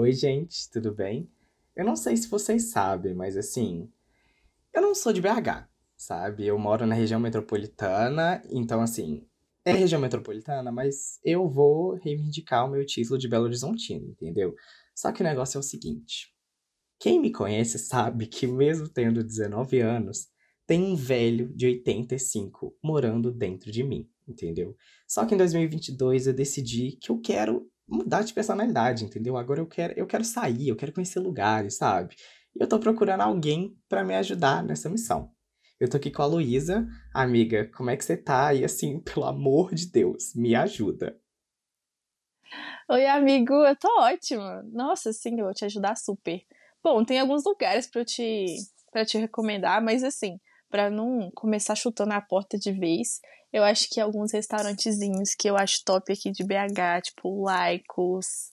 Oi, gente, tudo bem? Eu não sei se vocês sabem, mas assim, eu não sou de BH, sabe? Eu moro na região metropolitana, então assim, é região metropolitana, mas eu vou reivindicar o meu título de Belo Horizontino, entendeu? Só que o negócio é o seguinte: quem me conhece sabe que, mesmo tendo 19 anos, tem um velho de 85 morando dentro de mim, entendeu? Só que em 2022 eu decidi que eu quero mudar de personalidade, entendeu? Agora eu quero, eu quero sair, eu quero conhecer lugares, sabe? E eu tô procurando alguém para me ajudar nessa missão. Eu tô aqui com a Luísa. Amiga, como é que você tá? E assim, pelo amor de Deus, me ajuda. Oi, amigo, eu tô ótima. Nossa, sim, eu vou te ajudar super. Bom, tem alguns lugares para te para te recomendar, mas assim, para não começar chutando a porta de vez, eu acho que alguns restaurantezinhos que eu acho top aqui de BH, tipo Laicos,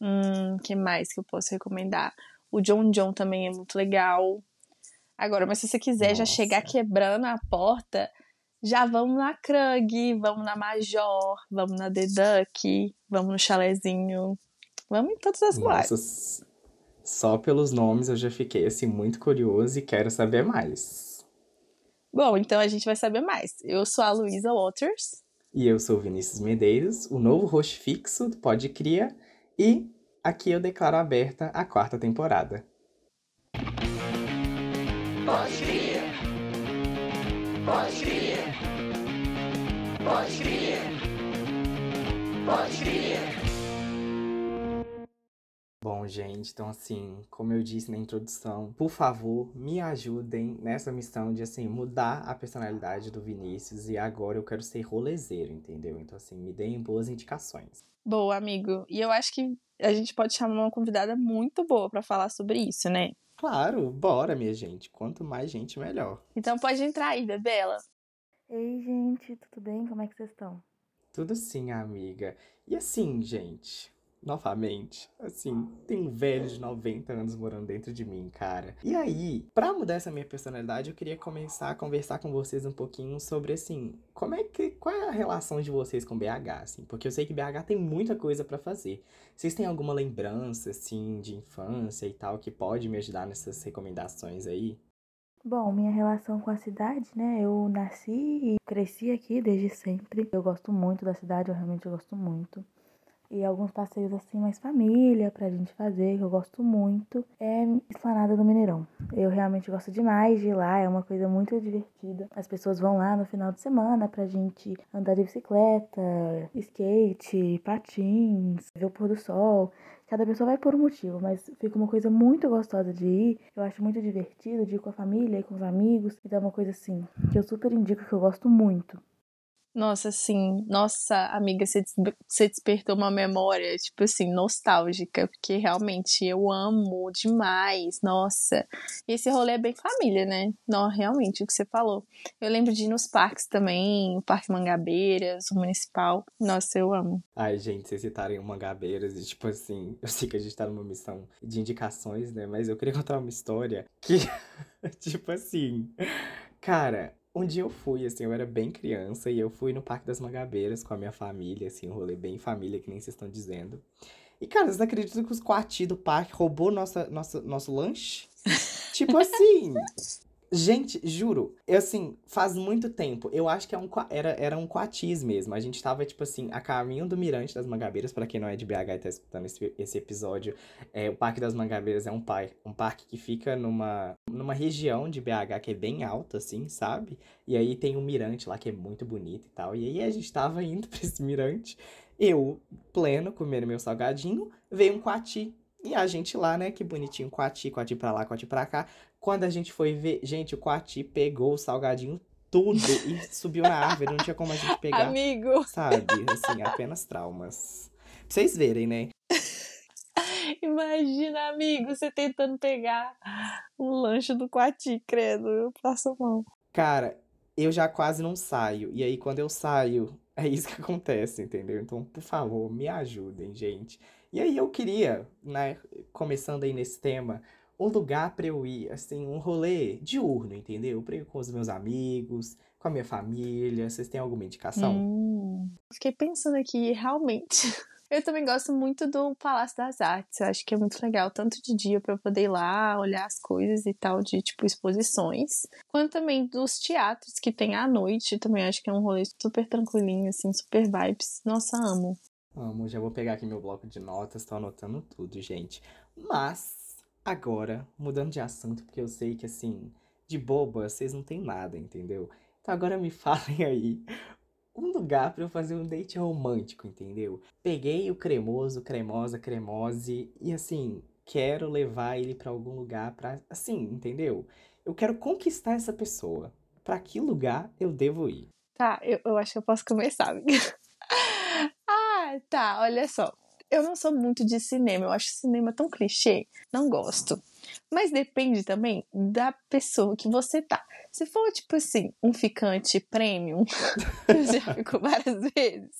hum, que mais que eu posso recomendar? O John John também é muito legal. Agora, mas se você quiser Nossa. já chegar quebrando a porta, já vamos na Krug, vamos na Major, vamos na The Duck, vamos no Chalezinho. Vamos em todas as lugares. Só pelos nomes eu já fiquei assim muito curioso e quero saber mais. Bom, então a gente vai saber mais. Eu sou a Luísa Waters. E eu sou o Vinícius Medeiros, o novo host fixo do Pode Cria. E aqui eu declaro aberta a quarta temporada. Pode Cria! Pode Cria! Pode Cria! Pode Cria! Gente, então assim, como eu disse na introdução, por favor, me ajudem nessa missão de assim mudar a personalidade do Vinícius e agora eu quero ser rolezeiro, entendeu? Então assim, me deem boas indicações. Boa, amigo. E eu acho que a gente pode chamar uma convidada muito boa para falar sobre isso, né? Claro, bora, minha gente. Quanto mais gente, melhor. Então pode entrar aí, Bebela. Ei, gente, tudo bem? Como é que vocês estão? Tudo sim, amiga. E assim, gente, novamente. Assim, tem um velho de 90 anos morando dentro de mim, cara. E aí, para mudar essa minha personalidade, eu queria começar a conversar com vocês um pouquinho sobre assim, como é que qual é a relação de vocês com BH, assim? Porque eu sei que BH tem muita coisa para fazer. Vocês têm alguma lembrança assim de infância e tal que pode me ajudar nessas recomendações aí? Bom, minha relação com a cidade, né? Eu nasci e cresci aqui desde sempre. Eu gosto muito da cidade, eu realmente gosto muito e alguns passeios assim mais família pra gente fazer, que eu gosto muito, é Esplanada do Mineirão. Eu realmente gosto demais de ir lá, é uma coisa muito divertida. As pessoas vão lá no final de semana pra gente andar de bicicleta, skate, patins, ver o pôr do sol. Cada pessoa vai por um motivo, mas fica uma coisa muito gostosa de ir. Eu acho muito divertido de ir com a família e com os amigos. Então é uma coisa assim que eu super indico que eu gosto muito. Nossa, assim, nossa amiga, você, você despertou uma memória, tipo assim, nostálgica, porque realmente eu amo demais, nossa. Esse rolê é bem família, né? Não, realmente, o que você falou. Eu lembro de ir nos parques também, o Parque Mangabeiras, o Municipal. Nossa, eu amo. Ai, gente, vocês citarem o Mangabeiras e, tipo assim, eu sei que a gente tá numa missão de indicações, né? Mas eu queria contar uma história que, tipo assim, cara, um dia eu fui, assim, eu era bem criança e eu fui no Parque das Mangabeiras com a minha família, assim, um rolê bem família, que nem vocês estão dizendo. E, cara, vocês acreditam que os quartis do parque roubou nossa, nossa, nosso lanche? tipo assim, Gente, juro, eu assim, faz muito tempo. Eu acho que é um, era, era um quatis mesmo. A gente tava, tipo assim, a caminho do Mirante das Mangabeiras, para quem não é de BH e tá escutando esse, esse episódio. É, o Parque das Mangabeiras é um, par, um parque que fica numa, numa região de BH que é bem alta, assim, sabe? E aí tem um mirante lá que é muito bonito e tal. E aí a gente tava indo pra esse mirante. Eu, pleno, comendo meu salgadinho, veio um quati e a gente lá, né, que bonitinho, quati, quati pra lá, quati pra cá. Quando a gente foi ver, gente, o quati pegou o salgadinho tudo e subiu na árvore, não tinha como a gente pegar. Amigo. Sabe, assim, apenas traumas. Pra vocês verem, né? Imagina, amigo, você tentando pegar o lanche do Quati, credo, eu passo mão. Cara, eu já quase não saio. E aí, quando eu saio, é isso que acontece, entendeu? Então, por favor, me ajudem, gente. E aí eu queria, né, começando aí nesse tema, um lugar para eu ir, assim, um rolê diurno, entendeu? Pra eu ir com os meus amigos, com a minha família. Vocês têm alguma indicação? Hum, fiquei pensando aqui, realmente. Eu também gosto muito do Palácio das Artes. Acho que é muito legal, tanto de dia para eu poder ir lá, olhar as coisas e tal, de tipo exposições, quanto também dos teatros que tem à noite. Também acho que é um rolê super tranquilinho, assim, super vibes. Nossa, amo. Amo, já vou pegar aqui meu bloco de notas, tô anotando tudo, gente. Mas, agora, mudando de assunto, porque eu sei que assim, de boba, vocês não tem nada, entendeu? Então agora me falem aí um lugar para eu fazer um date romântico, entendeu? Peguei o cremoso, cremosa, cremose e assim, quero levar ele para algum lugar para assim, entendeu? Eu quero conquistar essa pessoa. Para que lugar eu devo ir? Tá, eu, eu acho que eu posso começar, amiga. ah, tá, olha só. Eu não sou muito de cinema, eu acho cinema tão clichê, não gosto. Mas depende também da pessoa que você tá. Se for, tipo assim, um ficante premium, eu já fico várias vezes,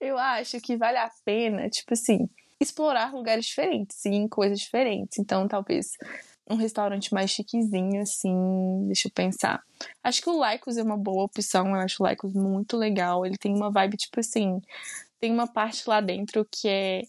eu acho que vale a pena, tipo assim, explorar lugares diferentes, ir em coisas diferentes. Então, talvez um restaurante mais chiquezinho, assim, deixa eu pensar. Acho que o Lycos é uma boa opção, eu acho o Lycos muito legal. Ele tem uma vibe, tipo assim, tem uma parte lá dentro que é.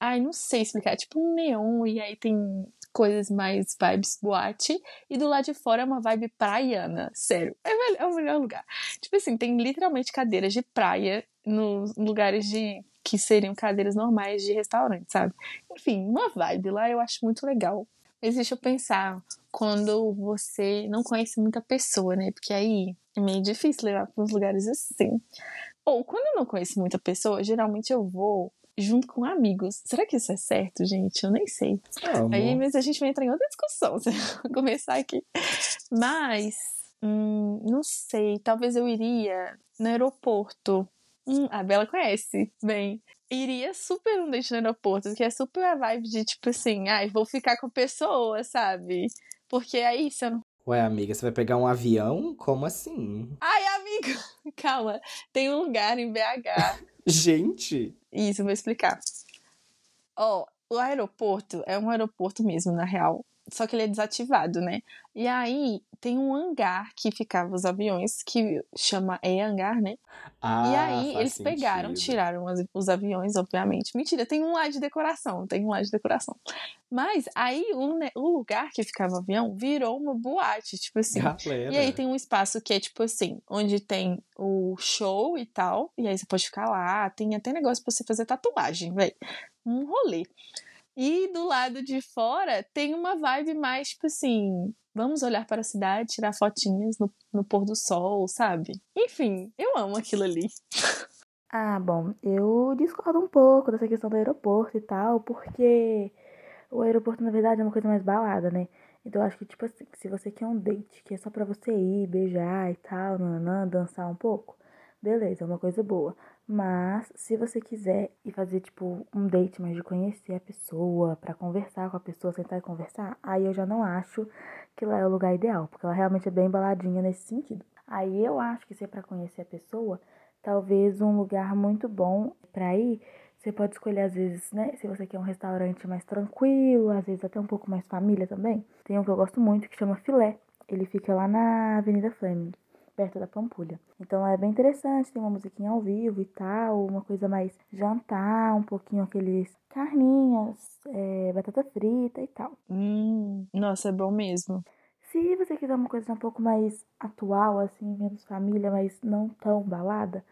Ai, não sei explicar, é tipo um neon, e aí tem coisas mais vibes boate. E do lado de fora é uma vibe praiana. Sério, é, é o melhor lugar. Tipo assim, tem literalmente cadeiras de praia nos lugares de que seriam cadeiras normais de restaurante, sabe? Enfim, uma vibe lá eu acho muito legal. Mas deixa eu pensar, quando você não conhece muita pessoa, né? Porque aí é meio difícil levar para uns lugares assim. Ou quando eu não conheço muita pessoa, geralmente eu vou junto com amigos. Será que isso é certo, gente? Eu nem sei. Amo. Aí mas a gente vai entrar em outra discussão se eu começar aqui. Mas, hum, não sei, talvez eu iria no aeroporto. Hum, a Bela conhece bem. Iria super um date no aeroporto, que é super a vibe de tipo assim, ai, vou ficar com a pessoa, sabe? Porque aí se eu não Ué, amiga, você vai pegar um avião? Como assim? Ai, amigo, calma. Tem um lugar em BH. Gente! Isso, vou explicar. Ó, oh, o aeroporto é um aeroporto mesmo, na real. Só que ele é desativado, né? E aí tem um hangar que ficava os aviões, que chama E-hangar, né? Ah, e aí eles sentido. pegaram, tiraram os, os, aviões, obviamente. Mentira, tem um lá de decoração, tem um lá de decoração. Mas aí o, o lugar que ficava o avião virou uma boate, tipo assim. Galera. E aí tem um espaço que é tipo assim, onde tem o show e tal. E aí você pode ficar lá, tem até negócio pra você fazer tatuagem, velho. Um rolê. E do lado de fora tem uma vibe mais, tipo assim, vamos olhar para a cidade, tirar fotinhas no, no pôr do sol, sabe? Enfim, eu amo aquilo ali. Ah, bom, eu discordo um pouco dessa questão do aeroporto e tal, porque o aeroporto, na verdade, é uma coisa mais balada, né? Então eu acho que, tipo assim, se você quer um date que é só pra você ir, beijar e tal, nanã, dançar um pouco, beleza, é uma coisa boa. Mas se você quiser ir fazer tipo um date, mas de conhecer a pessoa, para conversar com a pessoa, sentar e conversar, aí eu já não acho que lá é o lugar ideal, porque ela realmente é bem baladinha nesse sentido. Aí eu acho que se é para conhecer a pessoa, talvez um lugar muito bom para ir, você pode escolher às vezes, né, se você quer um restaurante mais tranquilo, às vezes até um pouco mais família também. Tem um que eu gosto muito que chama Filé. Ele fica lá na Avenida Fleming perto da Pampulha. Então é bem interessante, tem uma musiquinha ao vivo e tal, uma coisa mais jantar, um pouquinho aqueles carninhas, é, batata frita e tal. Hum, nossa, é bom mesmo. Se você quiser uma coisa um pouco mais atual, assim, menos família, mas não tão balada,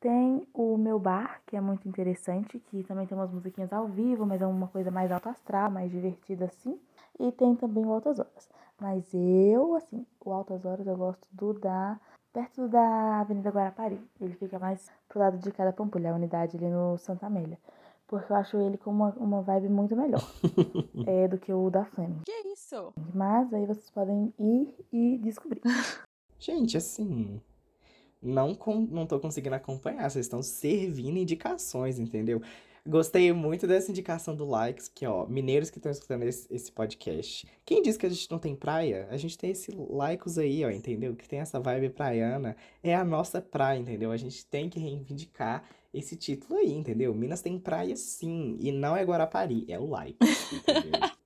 tem o meu bar, que é muito interessante, que também tem umas musiquinhas ao vivo, mas é uma coisa mais alto astral, mais divertida assim. E tem também o Altas Horas. Mas eu, assim, o Altas Horas eu gosto do da. perto da Avenida Guarapari. Ele fica mais pro lado de cada Pampulha, a unidade ali no Santa Amélia. Porque eu acho ele com uma, uma vibe muito melhor é, do que o da Fleming. Que isso? Mas aí vocês podem ir e descobrir. Gente, assim. Não, com, não tô conseguindo acompanhar. Vocês estão servindo indicações, entendeu? Gostei muito dessa indicação do likes, que ó, mineiros que estão escutando esse, esse, podcast. Quem diz que a gente não tem praia? A gente tem esse likes aí, ó, entendeu? Que tem essa vibe praiana. É a nossa praia, entendeu? A gente tem que reivindicar esse título aí, entendeu? Minas tem praia sim, e não é Guarapari, é o like, entendeu?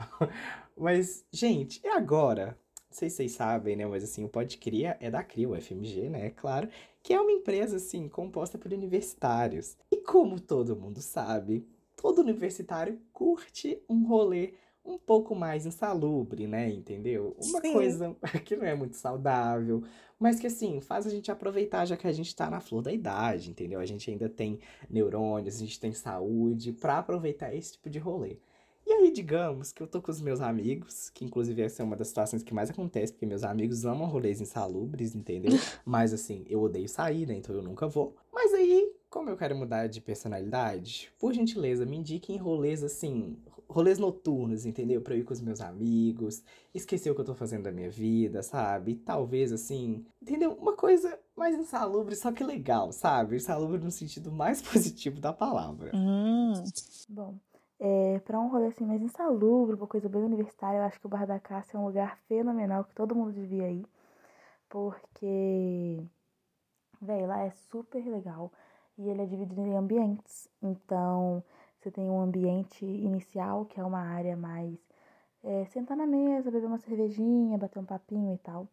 Mas, gente, e agora? Não sei se vocês sabem, né? Mas assim, o Pode Cria é da Cria, o FMG, né? É claro. que é uma empresa, assim, composta por universitários. E como todo mundo sabe, todo universitário curte um rolê um pouco mais insalubre, né? Entendeu? Uma Sim. coisa que não é muito saudável, mas que assim, faz a gente aproveitar já que a gente tá na flor da idade, entendeu? A gente ainda tem neurônios, a gente tem saúde pra aproveitar esse tipo de rolê. E aí, digamos que eu tô com os meus amigos, que inclusive essa é uma das situações que mais acontece, porque meus amigos amam rolês insalubres, entendeu? Mas assim, eu odeio sair, né? Então eu nunca vou. Mas aí, como eu quero mudar de personalidade, por gentileza, me indiquem rolês assim, rolês noturnos, entendeu? Pra eu ir com os meus amigos, esquecer o que eu tô fazendo da minha vida, sabe? Talvez assim, entendeu? Uma coisa mais insalubre, só que legal, sabe? Insalubre no sentido mais positivo da palavra. Hum. Bom, é, para um rolê assim mais insalubre, uma coisa bem universitária, eu acho que o Bar da Cássia é um lugar fenomenal que todo mundo devia ir. Porque, velho, lá é super legal. E ele é dividido em ambientes. Então, você tem um ambiente inicial, que é uma área mais é, sentar na mesa, beber uma cervejinha, bater um papinho e tal.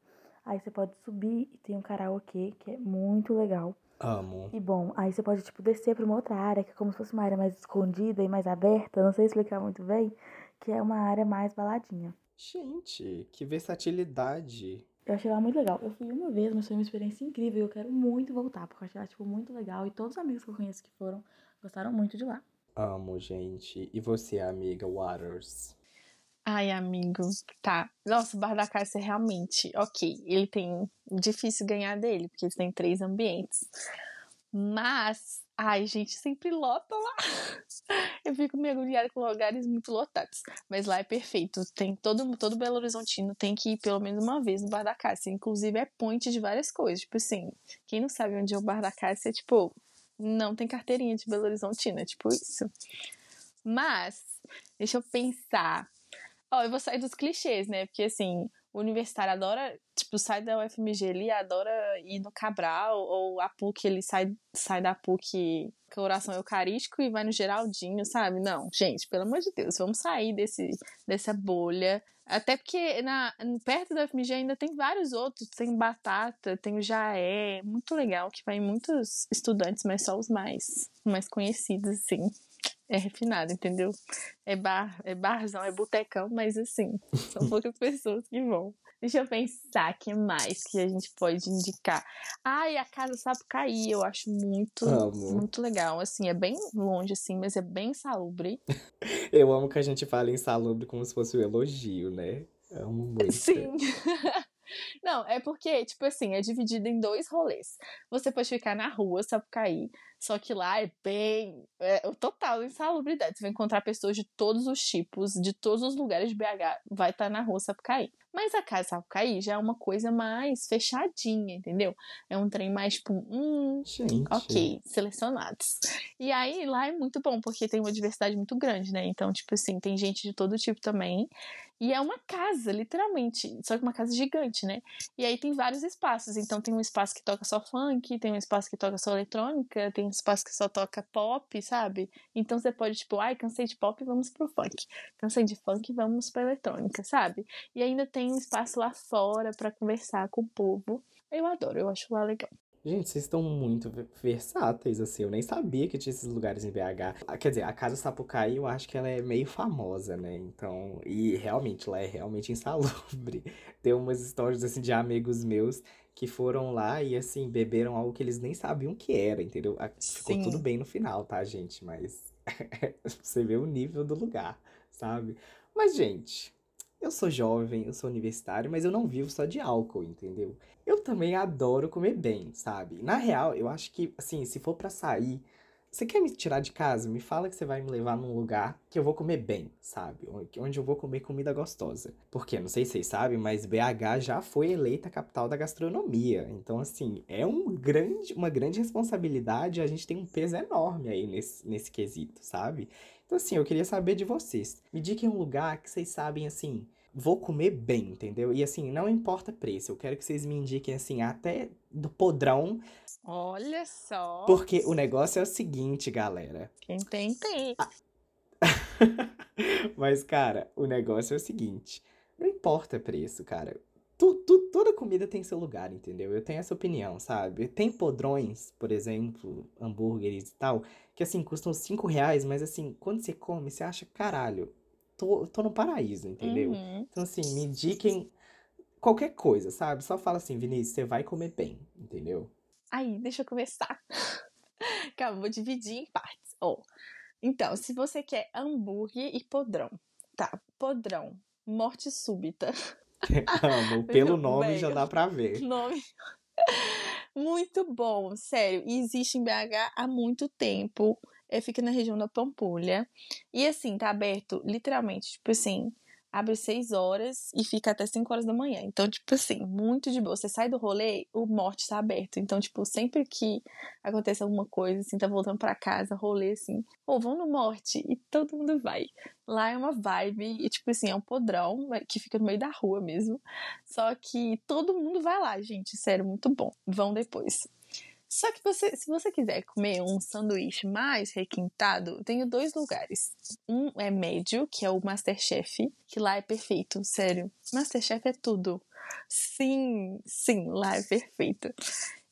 Aí você pode subir e tem um karaokê, que é muito legal. Amo. E bom, aí você pode, tipo, descer pra uma outra área, que é como se fosse uma área mais escondida e mais aberta, não sei explicar muito bem, que é uma área mais baladinha. Gente, que versatilidade. Eu achei lá muito legal. Eu fui uma vez, mas foi uma experiência incrível. Eu quero muito voltar, porque eu achei lá, tipo, muito legal. E todos os amigos que eu conheço que foram gostaram muito de lá. Amo, gente. E você, amiga Waters? Ai, amigo, tá. Nossa, o Bar da Cássia realmente, ok, ele tem difícil ganhar dele, porque ele tem três ambientes. Mas, ai, gente, sempre lota lá. Eu fico me agoniada com lugares muito lotados. Mas lá é perfeito. Tem todo, todo Belo Horizontino tem que ir pelo menos uma vez no Bar da Cássia. Inclusive, é ponte de várias coisas. Tipo assim, quem não sabe onde é o Bar da Cássia, tipo, não tem carteirinha de Belo Horizontino, é tipo isso. Mas, deixa eu pensar. Ó, eu vou sair dos clichês, né? Porque assim, o universitário adora, tipo, sai da UFMG ele adora ir no Cabral, ou a PUC ele sai, sai da PUC com oração eucarístico e vai no Geraldinho, sabe? Não, gente, pelo amor de Deus, vamos sair desse, dessa bolha. Até porque na, perto da UFMG ainda tem vários outros. Tem Batata, tem o Jaé, muito legal, que vai muitos estudantes, mas só os mais, mais conhecidos, assim é refinado, entendeu? É bar, é barzão, é botecão, mas assim, são poucas pessoas que vão. Deixa eu pensar que mais que a gente pode indicar. Ai, a Casa Sapucaí, eu acho muito, Amo. muito legal. Assim, é bem longe, assim, mas é bem salubre. Eu amo que a gente fale insalubre como se fosse um elogio, né? Amo muito. Sim. Não, é porque, tipo assim, é dividido em dois rolês. Você pode ficar na rua, Sapucaí, só que lá é bem. É o total insalubridade. Você vai encontrar pessoas de todos os tipos, de todos os lugares de BH, vai estar na rua Sapucaí. Mas a casa Sapucaí já é uma coisa mais fechadinha, entendeu? É um trem mais tipo, hum, Gente. ok, selecionados. E aí lá é muito bom, porque tem uma diversidade muito grande, né? Então, tipo assim, tem gente de todo tipo também. E é uma casa, literalmente. Só que uma casa gigante, né? E aí tem vários espaços. Então tem um espaço que toca só funk, tem um espaço que toca só eletrônica, tem um espaço que só toca pop, sabe? Então você pode, tipo, ai, cansei de pop, vamos pro funk. Cansei de funk, vamos pra eletrônica, sabe? E ainda tem um espaço lá fora para conversar com o povo. Eu adoro, eu acho lá legal. Gente, vocês estão muito versáteis, assim. Eu nem sabia que tinha esses lugares em BH. Ah, Quer dizer, a Casa Sapucaí, eu acho que ela é meio famosa, né? Então, e realmente, lá é realmente insalubre. Tem umas histórias, assim, de amigos meus que foram lá e, assim, beberam algo que eles nem sabiam que era, entendeu? Ah, Ficou Sim. tudo bem no final, tá, gente? Mas você vê o nível do lugar, sabe? Mas, gente, eu sou jovem, eu sou universitário, mas eu não vivo só de álcool, entendeu? Eu também adoro comer bem, sabe? Na real, eu acho que, assim, se for pra sair, você quer me tirar de casa? Me fala que você vai me levar num lugar que eu vou comer bem, sabe? Onde- eu vou comer comida gostosa. Porque, não sei se vocês sabem, mas BH já foi eleita capital da gastronomia. Então, assim, é um grande, uma grande responsabilidade. A gente tem um peso enorme aí nesse, nesse quesito, sabe? Então, assim, eu queria saber de vocês. Me diquem um lugar que vocês sabem, assim, vou comer bem, entendeu? E, assim, não importa preço. Eu quero que vocês me indiquem, assim, até do podrão. Olha só. Porque o negócio é o seguinte, galera. Quem tem, tem. Mas, cara, o negócio é o seguinte. Não importa preço, cara. Tu, tu, toda comida tem seu lugar, entendeu? Eu tenho essa opinião, sabe? Tem podrões, por exemplo, hambúrgueres e tal, que assim, custam 5 reais, mas assim, quando você come, você acha, caralho, tô, tô no paraíso, entendeu? Uhum. Então, assim, me indiquem qualquer coisa, sabe? Só fala assim, Vinícius, você vai comer bem, entendeu? Aí, deixa eu começar. Calma, vou dividir em partes. Ó, então, se você quer hambúrguer e podrão, tá? Podrão, morte súbita. Amo, pelo nome já dá pra ver. Nome. Muito bom, sério. E existe em BH há muito tempo. É, fica na região da Pampulha. E assim, tá aberto literalmente, tipo assim, abre 6 horas e fica até 5 horas da manhã. Então, tipo assim, muito de boa. Você sai do rolê, o morte tá aberto. Então, tipo, sempre que acontece alguma coisa, assim, tá voltando pra casa, rolê assim, ou vão no morte e todo mundo vai. Lá é uma vibe, e tipo assim, é um podrão que fica no meio da rua mesmo. Só que todo mundo vai lá, gente. Sério, muito bom. Vão depois. Só que você, se você quiser comer um sanduíche mais requintado, tenho dois lugares. Um é médio, que é o Masterchef, que lá é perfeito, sério. Masterchef é tudo. Sim, sim, lá é perfeito.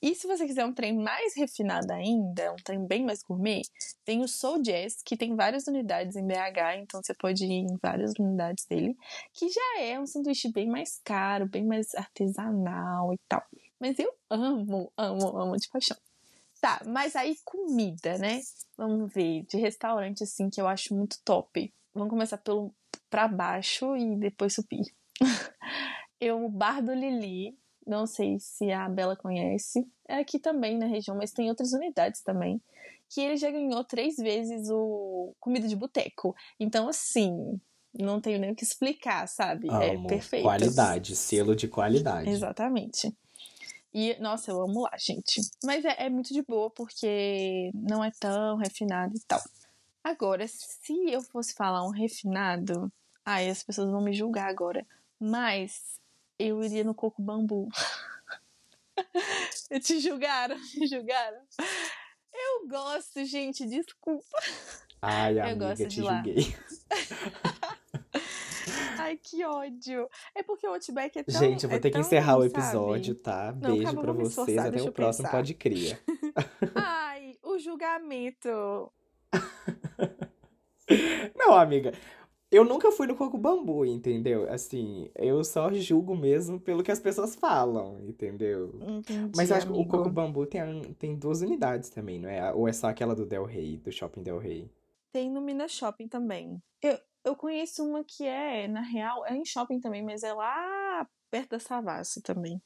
E se você quiser um trem mais refinado ainda, um trem bem mais gourmet, tem o Soul Jazz, que tem várias unidades em BH, então você pode ir em várias unidades dele, que já é um sanduíche bem mais caro, bem mais artesanal e tal. Mas eu amo, amo, amo de paixão. Tá, mas aí comida, né? Vamos ver, de restaurante assim que eu acho muito top. Vamos começar pelo pra baixo e depois subir. eu, o Bar do Lili, não sei se a Bela conhece. É aqui também na região, mas tem outras unidades também. Que ele já ganhou três vezes o comida de boteco. Então, assim, não tenho nem o que explicar, sabe? Amo. É perfeito. Qualidade, selo de qualidade. Exatamente. E, nossa, eu amo lá, gente. Mas é, é muito de boa, porque não é tão refinado e tal. Agora, se eu fosse falar um refinado, ai, as pessoas vão me julgar agora. Mas eu iria no coco bambu. Te julgaram, me julgaram. Eu gosto, gente, desculpa. Ai, Eu amiga, gosto te de lá. Ai, que ódio. É porque o Outback é tão. Gente, eu vou é ter que encerrar o sabe? episódio, tá? Não, Beijo calma, pra vocês. esforçar, Até o próximo. Pode Cria. Ai, o julgamento. Não, amiga. Eu nunca fui no Coco Bambu, entendeu? Assim, eu só julgo mesmo pelo que as pessoas falam, entendeu? Entendi, Mas acho que o amigo. Coco Bambu tem, tem duas unidades também, não é? Ou é só aquela do Del Rey, do Shopping Del Rey? Tem no Minas Shopping também. Eu, eu conheço uma que é, na real, é em shopping também, mas é lá perto da Savassi também.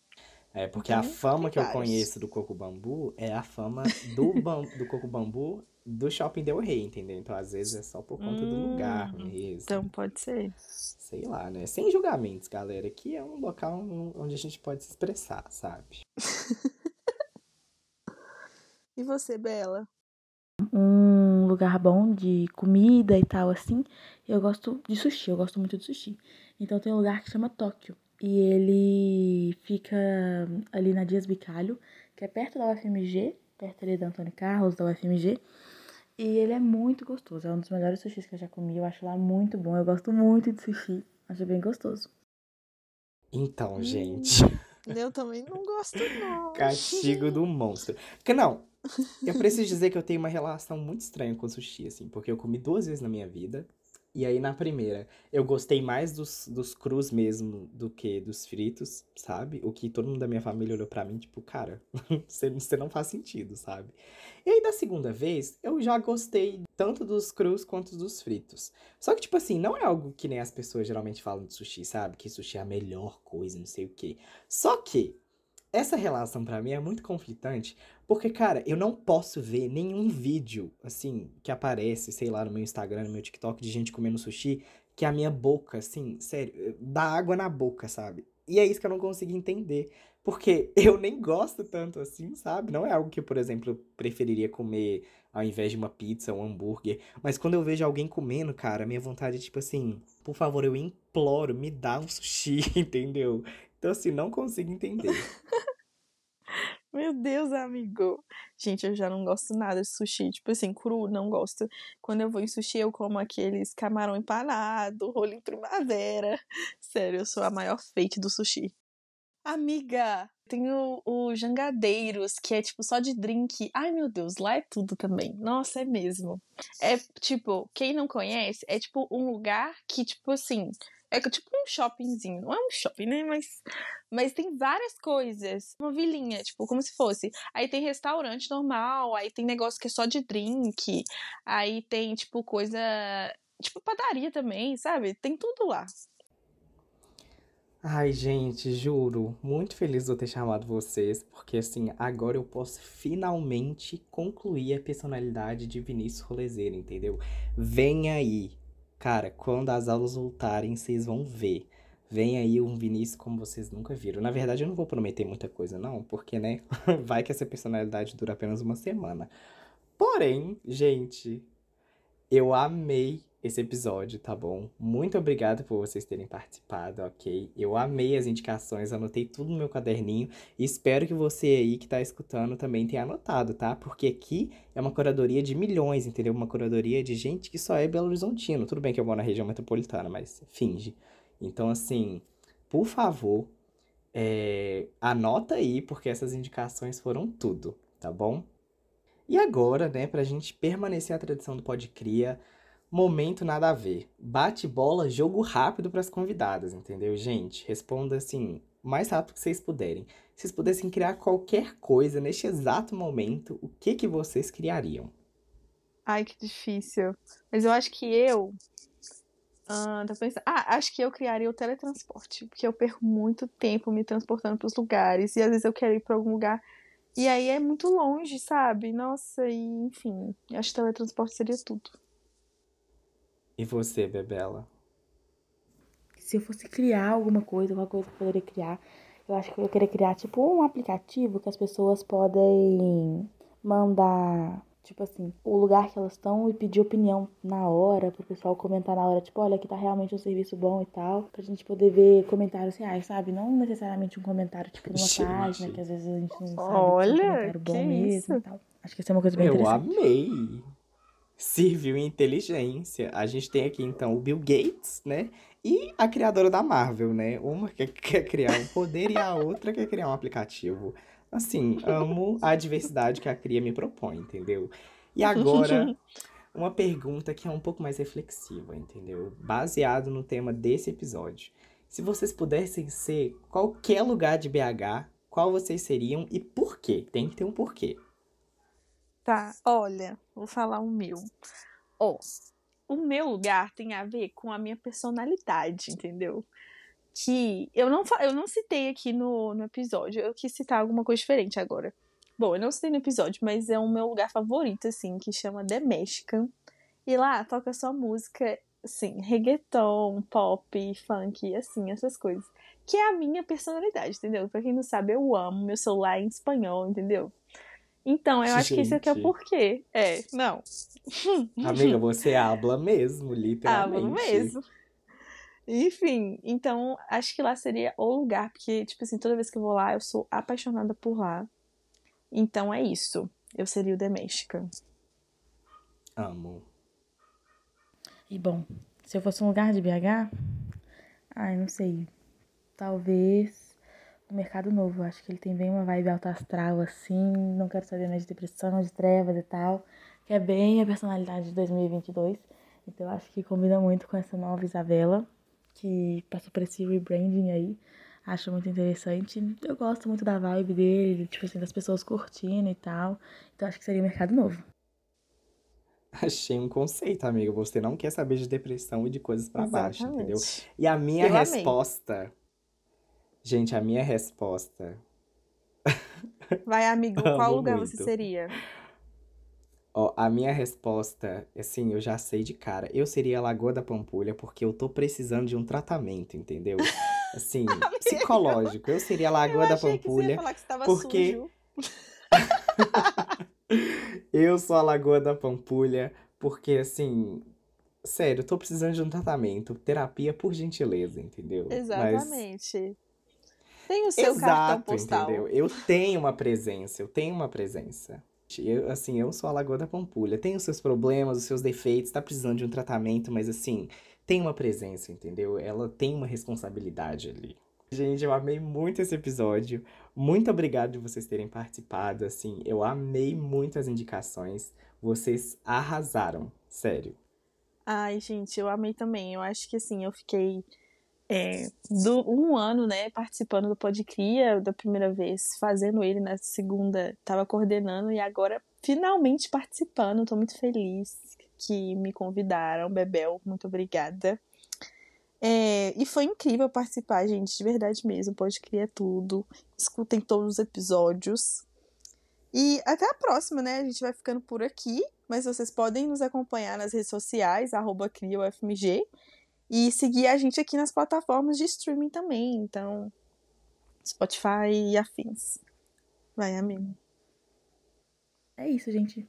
É, porque Então, a fama que eu conheço do Coco Bambu é a fama do, bam, do Coco Bambu do Shopping Del Rey, entendeu? Então, às vezes, é só por conta do lugar Hum, mesmo. Então pode ser. Sei lá, né? Sem julgamentos, galera. Aqui é um local onde a gente pode se expressar, sabe? E você, Bela? um lugar bom de comida e tal, assim, eu gosto de sushi, eu gosto muito de sushi. Então tem um lugar que chama Tóquio. E ele fica ali na Dias Bicalho, que é perto da UFMG, perto ali da Antônio Carlos, da UFMG. E ele é muito gostoso, é um dos melhores sushis que eu já comi, eu acho lá muito bom. Eu gosto muito de sushi, acho bem gostoso. Então, Hum. gente, Eu também não gosto, não. castigo do monstro. Porque não, eu preciso dizer que eu tenho uma relação muito estranha com sushi, assim, porque eu comi duas vezes na minha vida. E aí, na primeira, eu gostei mais dos, dos crus mesmo do que dos fritos, sabe? O que todo mundo da minha família olhou pra mim, tipo, cara, você, você não faz sentido, sabe? E aí, da segunda vez, eu já gostei tanto dos crus quanto dos fritos. Só que, tipo assim, não é algo que nem as pessoas geralmente falam de sushi, sabe? Que sushi é a melhor coisa, não sei o quê. Só que essa relação pra mim é muito conflitante, porque, cara, eu não posso ver nenhum vídeo, assim, que aparece, sei lá, no meu Instagram, no meu TikTok, de gente comendo sushi, que a minha boca, assim, sério, dá água na boca, sabe? E é isso que eu não consigo entender. Porque eu nem gosto tanto assim, sabe? Não é algo que, por exemplo, eu preferiria comer ao invés de uma pizza, um hambúrguer. Mas quando eu vejo alguém comendo, cara, minha vontade é tipo assim, por favor, eu imploro, me dá um sushi, entendeu? Então, assim, não consigo entender. Meu Deus, amigo. Gente, eu já não gosto nada de sushi. Tipo assim, cru, não gosto. Quando eu vou em sushi, eu como aqueles camarão empanado, rolinho primavera. Sério, eu sou a maior fake do sushi. Amiga, tem o, o Jangadeiros, que é tipo só de drink. Ai meu Deus, lá é tudo também. Nossa, é mesmo. É tipo, quem não conhece, é tipo um lugar que, tipo assim, é tipo um shoppingzinho. Não é um shopping, né? Mas, mas tem várias coisas. Uma vilinha, tipo, como se fosse. Aí tem restaurante normal, aí tem negócio que é só de drink. Aí tem, tipo, coisa. Tipo, padaria também, sabe? Tem tudo lá. Ai, gente, juro, muito feliz de eu ter chamado vocês, porque assim, agora eu posso finalmente concluir a personalidade de Vinícius Rolezeiro, entendeu? Vem aí. Cara, quando as aulas voltarem, vocês vão ver. Vem aí um Vinícius como vocês nunca viram. Na verdade, eu não vou prometer muita coisa, não, porque, né, vai que essa personalidade dura apenas uma semana. Porém, gente, eu amei esse episódio, tá bom? Muito obrigado por vocês terem participado, ok? Eu amei as indicações, anotei tudo no meu caderninho e espero que você aí que tá escutando também tenha anotado, tá? Porque aqui é uma curadoria de milhões, entendeu? Uma curadoria de gente que só é Belo Horizontino. Tudo bem que eu moro na região metropolitana, mas finge. Então, assim, por favor, é... anota aí, porque essas indicações foram tudo, tá bom? E agora, né, pra gente permanecer a tradição do Pode Cria, Momento nada a ver. Bate bola, jogo rápido para as convidadas, entendeu, gente? Responda assim, o mais rápido que vocês puderem. Se vocês pudessem criar qualquer coisa neste exato momento, o que que vocês criariam? Ai, que difícil. Mas eu acho que eu. Ah, tá pensando... ah, acho que eu criaria o teletransporte. Porque eu perco muito tempo me transportando para os lugares. E às vezes eu quero ir para algum lugar. E aí é muito longe, sabe? Nossa, e enfim. Acho que teletransporte seria tudo. E você, Bebela? Se eu fosse criar alguma coisa, alguma coisa que eu poderia criar, eu acho que eu queria criar tipo um aplicativo que as pessoas podem mandar, tipo assim, o lugar que elas estão e pedir opinião na hora, pro pessoal comentar na hora, tipo, olha, aqui tá realmente um serviço bom e tal, pra gente poder ver comentários reais, sabe? Não necessariamente um comentário, tipo, numa gente. página, que às vezes a gente não sabe olha, se é um comentário bom mesmo isso? e tal. Acho que isso é uma coisa bem eu interessante. Eu amei! Serviu inteligência. A gente tem aqui então o Bill Gates, né? E a criadora da Marvel, né? Uma quer, quer criar um poder e a outra quer criar um aplicativo. Assim, amo a diversidade que a Cria me propõe, entendeu? E agora, uma pergunta que é um pouco mais reflexiva, entendeu? Baseado no tema desse episódio. Se vocês pudessem ser qualquer lugar de BH, qual vocês seriam e por quê? Tem que ter um porquê. Tá, olha, vou falar o meu. Ó, oh, o meu lugar tem a ver com a minha personalidade, entendeu? Que eu não, eu não citei aqui no, no episódio, eu quis citar alguma coisa diferente agora. Bom, eu não citei no episódio, mas é o meu lugar favorito, assim, que chama The Mexican. E lá toca só música, assim, reggaeton, pop, funk, assim, essas coisas. Que é a minha personalidade, entendeu? Pra quem não sabe, eu amo meu celular em espanhol, entendeu? Então, eu acho que esse aqui é o porquê. É, não. Amiga, você habla mesmo, literalmente. Hablo mesmo. Enfim, então acho que lá seria o lugar, porque, tipo assim, toda vez que eu vou lá, eu sou apaixonada por lá. Então é isso. Eu seria o The Mexican. Amo. E bom, se eu fosse um lugar de BH, ai, não sei. Talvez Mercado Novo. Acho que ele tem bem uma vibe alta astral, assim. Não quero saber mais de depressão, de trevas e tal. Que é bem a personalidade de 2022. Então eu acho que combina muito com essa nova Isabela, que passou por esse rebranding aí. Acho muito interessante. Eu gosto muito da vibe dele, tipo assim, das pessoas curtindo e tal. Então acho que seria Mercado Novo. Achei um conceito, amigo. Você não quer saber de depressão e de coisas para baixo, entendeu? E a minha eu resposta amei. Gente, a minha resposta. Vai, amigo, qual lugar muito. você seria? Ó, a minha resposta, assim, eu já sei de cara. Eu seria a Lagoa da Pampulha porque eu tô precisando de um tratamento, entendeu? Assim, psicológico. Eu seria a Lagoa eu da Pampulha que você porque eu sou a Lagoa da Pampulha porque assim, sério, eu tô precisando de um tratamento, terapia por gentileza, entendeu? Exatamente. Mas... Tem o seu Exato, cartão postal. Entendeu? Eu tenho uma presença, eu tenho uma presença. Eu, assim, eu sou a Lagoa da Pampulha. Tem os seus problemas, os seus defeitos, tá precisando de um tratamento, mas assim, tem uma presença, entendeu? Ela tem uma responsabilidade ali. Gente, eu amei muito esse episódio. Muito obrigado de vocês terem participado. Assim, eu amei muito as indicações. Vocês arrasaram, sério. Ai, gente, eu amei também. Eu acho que assim, eu fiquei é, do, um ano, né, participando do Podcria da primeira vez, fazendo ele na segunda, tava coordenando e agora finalmente participando. Tô muito feliz que me convidaram. Bebel, muito obrigada. É, e foi incrível participar, gente, de verdade mesmo. Pode criar tudo. Escutem todos os episódios. E até a próxima, né? A gente vai ficando por aqui. Mas vocês podem nos acompanhar nas redes sociais, arroba CrioFMG e seguir a gente aqui nas plataformas de streaming também. Então, Spotify e afins. Vai, amigo. É isso, gente.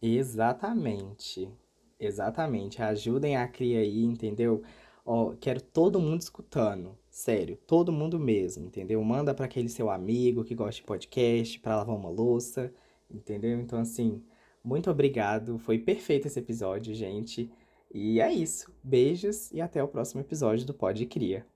Exatamente. Exatamente. Ajudem a criar aí, entendeu? Ó, quero todo mundo escutando. Sério, todo mundo mesmo, entendeu? Manda para aquele seu amigo que gosta de podcast, para lavar uma louça, entendeu? Então, assim, muito obrigado. Foi perfeito esse episódio, gente. E é isso. Beijos e até o próximo episódio do Pod Cria.